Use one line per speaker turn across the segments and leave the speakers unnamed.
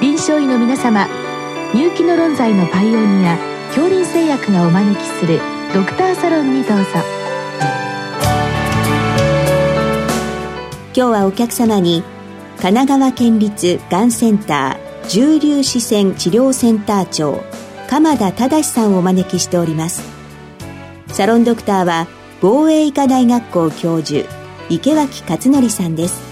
臨床医の皆様入気の論剤のパイオニア恐林製薬がお招きするドクターサロンにどうぞ。
今日はお客様に神奈川県立がんセンター重粒子線治療センター長鎌田忠さんをお招きしております。サロンドクターは防衛医科大学校教授池脇勝則さんです。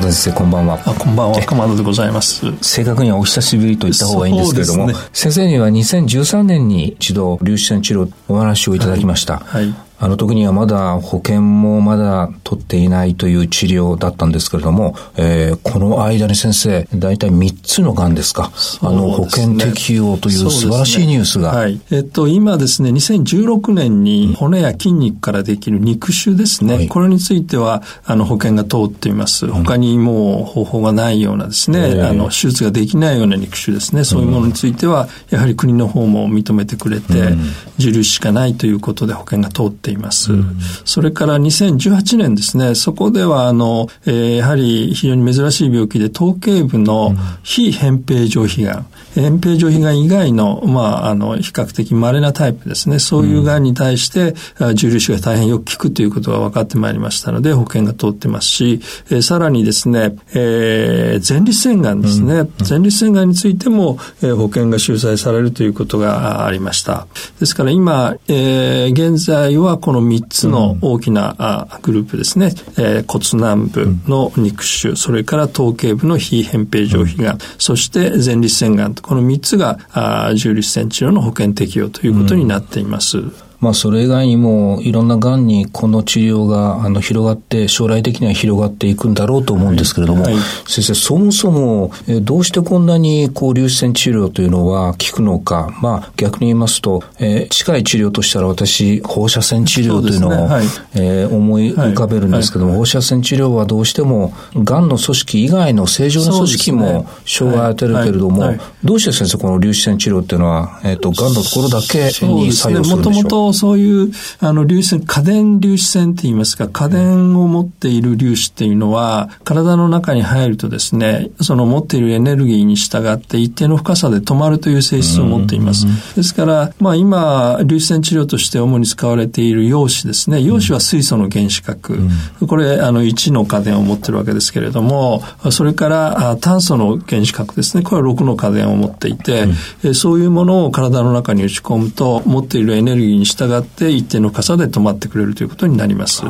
田先生こんばんは。
あこんばんは。鎌田でございます。
正確にはお久しぶりと言った方がいいんですけれども、ね、先生には2013年に一度粒子線治療お話をいただきました、はい、はいあの時にはまだ保険もまだ取っていないという治療だったんですけれども、えー、この間に先生、大体3つの癌ですか、すね、あの保険適用という素晴らしいニュースが。
ね、はい。えっと、今ですね、2016年に骨や筋肉からできる肉腫ですね、はい、これについては、あの保険が通っています。他にもう方法がないようなですね、うん、あの手術ができないような肉腫ですね、そういうものについては、やはり国の方も認めてくれて、うん、重粒子しかないということで保険が通っています。うん、それから2018年ですね、そこでは、あの、えー、やはり非常に珍しい病気で、頭頸部の非扁平上皮がん、扁平上皮がん以外の、まあ、あの、比較的稀なタイプですね、そういうがんに対して、重粒子が大変よく効くということが分かってまいりましたので、保険が通ってますし、えー、さらにですね、えー、前立腺がんですね、前立腺がんについても、えー、保険が収載されるということがありました。ですから今、えー、現在はこの3 3つの大きな、あグループですね、えー、骨軟部の肉腫、それから頭頸部の非扁平上皮がん、そして前立腺がんと、この3つがあ重粒子線治療の保険適用ということになっています。
まあ、それ以外にもいろんながんにこの治療があの広がって将来的には広がっていくんだろうと思うんですけれども、はい。はい、先生そもそもえどうしてこんなにこう粒子線治療というのは効くのかまあ逆に言いますと、えー、近い治療としたら私放射線治療というのを、ね。はい、えー、思い浮かべるんですけども、放射線治療はどうしてもがんの組織以外の正常な組織も障害を与えるけれども、どうして先生この粒子線治療っていうのは、えーと、とがんのところだけに作用するんでしょう？
そういう、あの、粒子線、家電粒子線って言いますか、家電を持っている粒子っていうのは、体の中に入るとですね、その持っているエネルギーに従って一定の深さで止まるという性質を持っています。ですから、まあ今、粒子線治療として主に使われている陽子ですね。陽子は水素の原子核。これ、あの、1の家電を持ってるわけですけれども、それから炭素の原子核ですね。これは6の家電を持っていて、そういうものを体の中に打ち込むと、持っているエネルギーに従ってって一定の傘で止まってくれるということになります。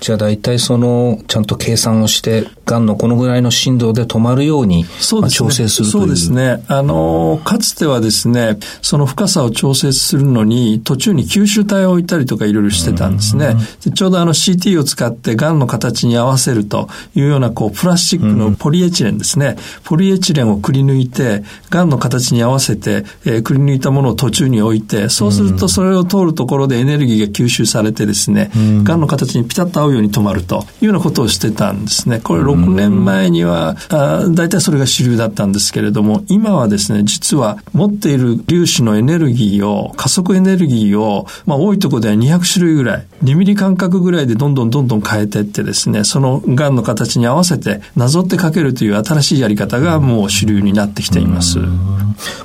じゃあ大体その、ちゃんと計算をして、がんのこのぐらいの振動で止まるように、そうですね、調整するという。
そうですね。あの、かつてはですね、その深さを調節するのに、途中に吸収体を置いたりとかいろいろしてたんですね。ちょうどあの CT を使ってがんの形に合わせるというような、こう、プラスチックのポリエチレンですね。ポリエチレンをくり抜いて、がんの形に合わせて、えー、くり抜いたものを途中に置いて、そうするとそれを通るところでエネルギーが吸収されてですね、が、んの形にピタッと合うように止まるというようなことをしてたんですね。これ6年前には、あ大体それが主流だったんですけれども、今はですね、実は持っている粒子のエネルギーを、加速エネルギーを、まあ多いところでは200種類ぐらい、2ミリ間隔ぐらいでどんどんどんどん変えていってですね、そのがんの形に合わせてなぞってかけるという新しいやり方がもう主流になってきています。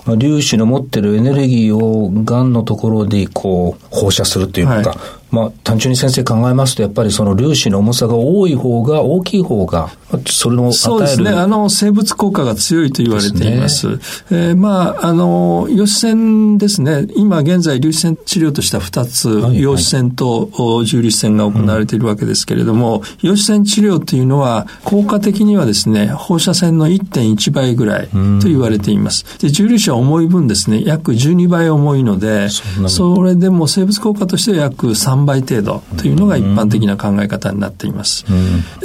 まあ、粒子の持ってるエネルギーをがんのところでこう放射するというか、はい。まあ、単純に先生考えますと、やっぱりその粒子の重さが多い方が、大きい方が、それの
そうですね。あの、生物効果が強いと言われています。すね、えー、まあ、あの、陽子線ですね。今現在、粒子線治療としては2つ、はいはい、陽子線と重粒子線が行われているわけですけれども、うん、陽子線治療というのは、効果的にはですね、放射線の1.1倍ぐらいと言われています。で、重粒子は重い分ですね、約12倍重いので、それでも生物効果としては約3 3倍程度というのが一般的な考え方になっています。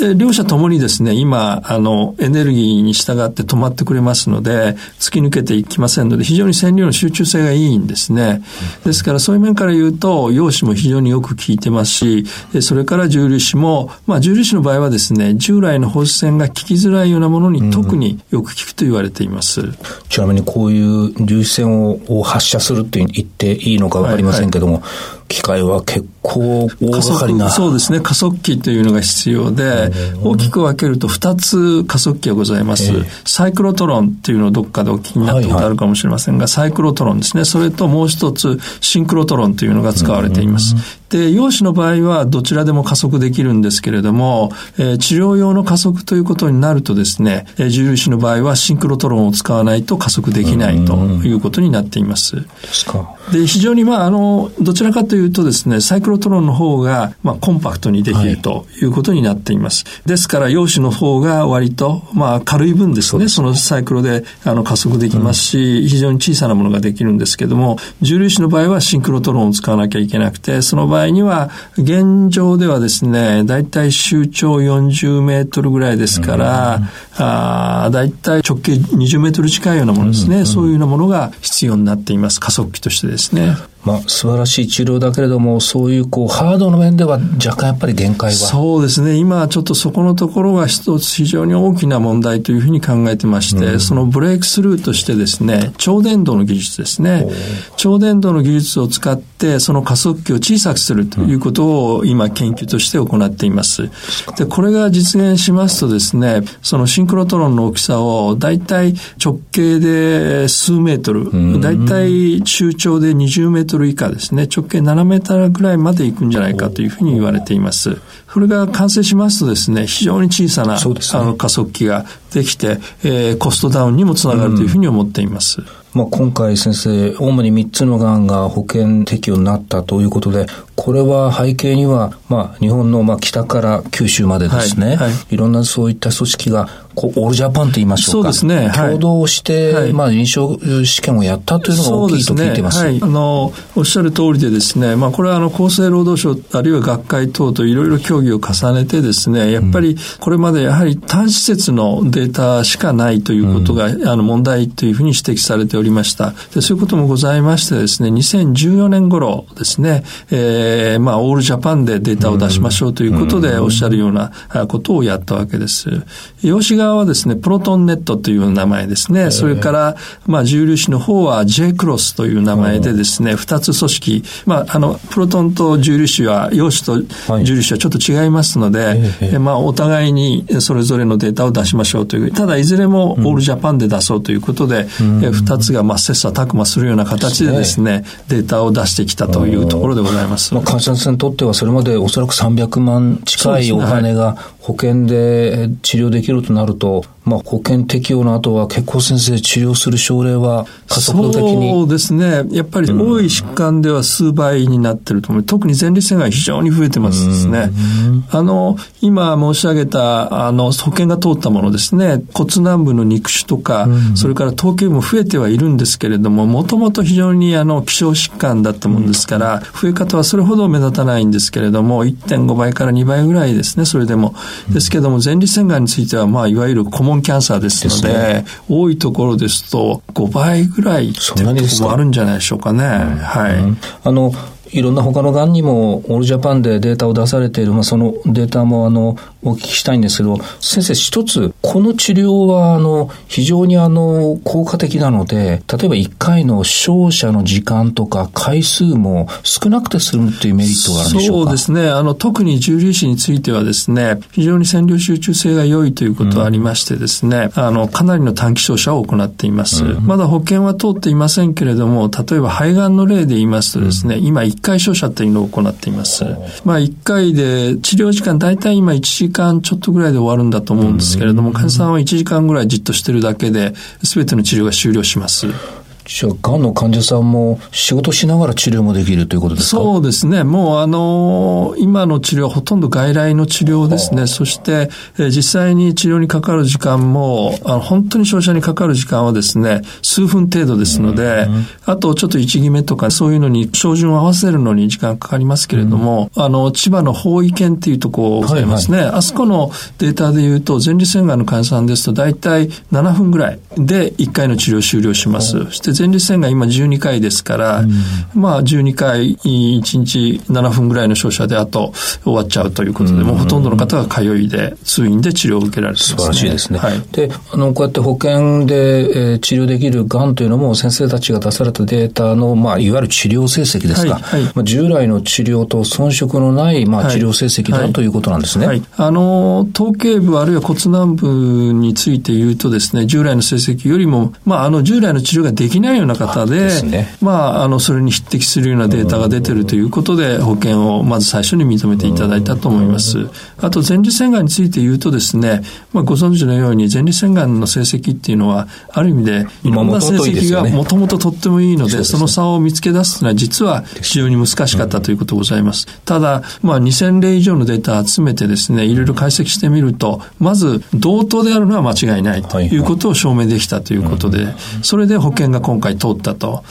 うん、両者ともにですね、今、あの、エネルギーに従って止まってくれますので、突き抜けていきませんので、非常に線量の集中性がいいんですね。ですから、そういう面から言うと、陽子も非常によく効いてますし、それから重粒子も、まあ、重粒子の場合はですね、従来の放射線が効きづらいようなものに特によく効くと言われています。
ちなみにこういう粒子線を発射するって言っていいのかわかりませんけども、はいはい機械は結構大掛かりな。
そうですね。加速器というのが必要で、大きく分けると2つ加速器がございます。サイクロトロンっていうのをどっかでお聞きになったことあるかもしれませんが、はいはい、サイクロトロンですね。それともう一つ、シンクロトロンというのが使われています。で、陽子の場合はどちらでも加速できるんですけれども、えー、治療用の加速ということになるとですね、えー、重粒子の場合はシンクロトロンを使わないと加速できないということになっています。ですか。で、非常にまあ、あの、どちらかというとですね、サイクロトロンの方が、まあ、コンパクトにできるということになっています。はい、ですから、陽子の方が割と、まあ、軽い分ですね、そのサイクロで、あの、加速できますし、うん、非常に小さなものができるんですけども、重粒子の場合はシンクロトロンを使わなきゃいけなくて、その場合には、現状ではですね、だいたい周長40メートルぐらいですから、うん、あだいたい直径20メートル近いようなものですね、うんうん、そういうようなものが必要になっています。加速器としてですね。
まあ、素晴らしい治療だけれども、そういうこうハードの面では若干やっぱり限界は
そうですね、今ちょっとそこのところが一つ非常に大きな問題というふうに考えてまして、うん、そのブレイクスルーとしてですね、超伝導の技術ですね、超伝導の技術を使って、その加速器を小さくするということを今研究として行っています。で、これが実現しますとですね、そのシンクロトロンの大きさを大体直径で数メートル、大体中長で20メートルトル以下ですね、直径7メートルぐらいまで行くんじゃないかというふうに言われています。それが完成しますとですね、非常に小さな、ね、あの加速器ができて、えー、コストダウンにもつながるというふうに思っています。うん
まあ、今回先生、主に3つのがんが保険適用になったということで、これは背景には、まあ、日本のまあ北から九州までですね、はいはい、いろんなそういった組織が、こうオールジャパンと言いましょうか。
そうですね。
はい、共同して、はい、まあ、臨床試験をやったというのが大きいと聞いてます。すね、はい。あ
の、おっしゃる通りでですね、まあ、これはあの、厚生労働省、あるいは学会等といろいろ協議を重ねてですね、やっぱりこれまでやはり単施設のデータしかないということが、うん、あの、問題というふうに指摘されておりました。でそういうこともございましてですね、2014年頃ですね、えー、まあ、オールジャパンでデータを出しましょうということでおっしゃるようなことをやったわけです。用紙側はですね、プロトンネットという名前ですね、それから、まあ、重粒子の方は J クロスという名前でですね、二つ組織、まあ、あの、プロトンと重粒子は、陽子と重粒子はちょっと違いますので、えまあ、お互いにそれぞれのデータを出しましょうという、ただいずれもオールジャパンで出そうということで、二つがまあ切磋琢磨するような形でですね、データを出してきたというところでございます。
まあ、患者さんにとってはそれまでおそらく300万近い。お金が保険で治療できるとなると、まあ、保険適用の後は結構先生治療する症例は加速度的に。
そうですね。やっぱり多い疾患では数倍になってると思う、特に前立腺がん非常に増えてますですね、あの今申し上げたあの保険が通ったものですね。骨南部の肉腫とか、それから統計も増えてはいるんですけれどももともと非常にあの希少疾患だったものですから、増え方はそれほど目立たないんですけれども1.5倍から2倍ぐらいですね。それでも、ですけども前立腺がんについてはまあいわゆる顧問ンキャンサーですので、ね、多いところですと5倍ぐらいってもあるんじゃないでしょうかね。はい。
あのいろんな他のがんにもオールジャパンでデータを出されている、まあ、そのデータもあのお聞きしたいんですけど、先生一つ、この治療はあの非常にあの効果的なので、例えば1回の照射の時間とか回数も少なくて済むというメリットがあるんでしょうか？
そうですね。あの特に重粒子についてはですね、非常に線量集中性が良いということがありましてですね、うん、あのかなりの短期照射を行っています。うん、まだ保険は通っていませんけれども、例えば肺がんの例で言いますとですね、うん、今1回照射というのを行っています。まあ1回で治療時間大体今1時間ちょっとぐらいで終わるんだと思うんですけれども、患者さんは1時間ぐらいじっとしてるだけで、全ての治療が終了します。
じゃあ、がんの患者さんも仕事しながら治療もできるということです
か？そうですね。もう、あの、今の治療はほとんど外来の治療ですね。そして、え実際に治療にかかる時間も、あの本当に照射にかかる時間はですね、数分程度ですので、あとちょっと1決めとかそういうのに照準を合わせるのに時間かかりますけれども、あの、千葉の法医研っていうとこございますね。はいはい、あそこのデータで言うと、前立腺がんの患者さんですと大体7分ぐらいで1回の治療終了します。そして前立腺が今12回ですから、うん、まあ12回1日7分ぐらいの照射であと終わっちゃうということで、もうほとんどの方が通いで通院で治療を受けられてます、ね、
素晴らしいですね。はい、で、あの、こうやって保険で、えー、治療できるがんというのも先生たちが出されたデータの、まあ、いわゆる治療成績ですが、はいはい、まあ、従来の治療と遜色のない、まあ、治療成績だ、ということなんですね。
あの、頭頸部あるいは骨軟部について言うとですね、従来の成績よりも、まあ、あの、従来の治療ができないような方で、ね、まあ、あの、それに匹敵するようなデータが出てるということで、保険をまず最初に認めていただいたと思います。あと、前立腺がんについて言うとですね、まあ、ご存知のように前立腺がんの成績っていうのは、ある意味で、いろんな成績がもともととってもいいので、その差を見つけ出すのは実は非常に難しかったということございます。ただ、まあ、2000例以上のデータを集めてですね、いろいろ解析してみると、まず、同等であるのは間違いないということを証明できたということで、それで保険が今回通ったと。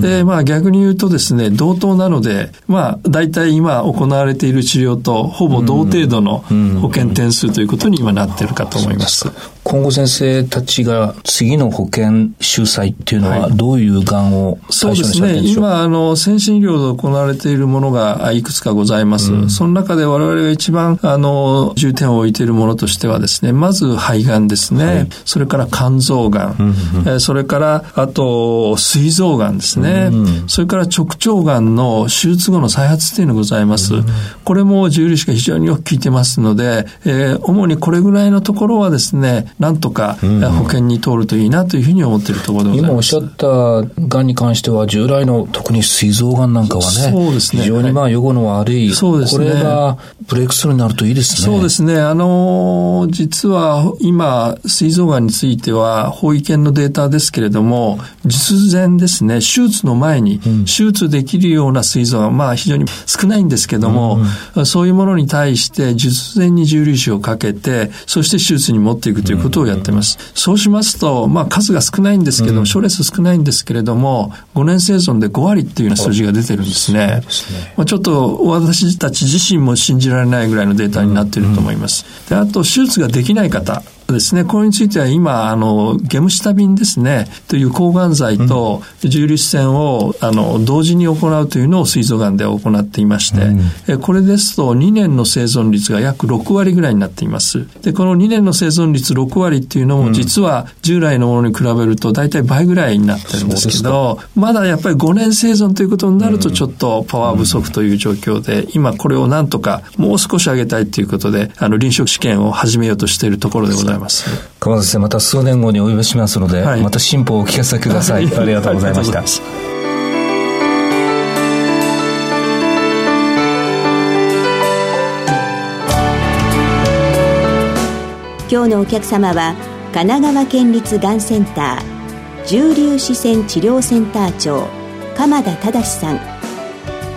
で、まあ逆に言うとですね、同等なので、まあ大体今行われている治療とほぼ同程度の保険点数ということに今なっているかと思います。
今後先生たちが次の保険収載っていうのはどういうがんを
対象にされてるんでしょう？か、そうですね。今、あの、先進医療で行われているものがいくつかございます。うん、その中で我々が一番、あの、重点を置いているものとしてはですね、まず肺がんですね。はい、それから肝臓がん。うんうん、それから、あと、膵臓がんですね。うん、それから直腸がんの手術後の再発っていうのがございます。うん、これも重粒子が非常によく効いてますので、えー、主にこれぐらいのところはですね、なんとか保険に通るといいなというふうに思っているところでござい
ます。今おっしゃったがんに関しては、従来の特に膵臓がんなんかはね、そうですね。非常にまあ予後の悪い、そうですね、これがブレイクスルーになるといいです
ね。そうですね。あの、実は今、膵臓がんについては、法医研のデータですけれども、術前ですね、手術の前に、手術できるような膵臓が、まあ非常に少ないんですけども、うん、そういうものに対して、術前に重粒子をかけて、そして手術に持っていくということをやってます。そうしますと、まあ数が少ないんですけど、症例数少ないんですけれども、5年生存で5割っていうような数字が出てるんですね。すねまあ、ちょっと私たち自身も信じられないぐらいのデータになっていると思います。であと、手術ができない方、ですね、これについては今、あの、ゲムシタビンですね、という抗がん剤と重粒子線を、あの、同時に行うというのを膵臓がんで行っていまして、うん、これですと2年の生存率が約6割ぐらいになっています。で、この2年の生存率6割っていうのも実は従来のものに比べると大体倍ぐらいになってるんですけど、まだやっぱり5年生存ということになるとちょっとパワー不足という状況で、今これをなんとかもう少し上げたいということで、あの、臨床試験を始めようとしているところでございます。います。
鎌田先生、また数年後にお呼びしますので、はい、また進歩をお聞かせください。ありがとうございました。
今日のお客様は神奈川県立がんセンター重粒子線治療センター長鎌田忠さん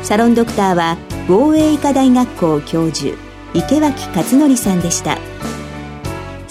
サロンドクターは防衛医科大学校教授池脇勝則さんでした。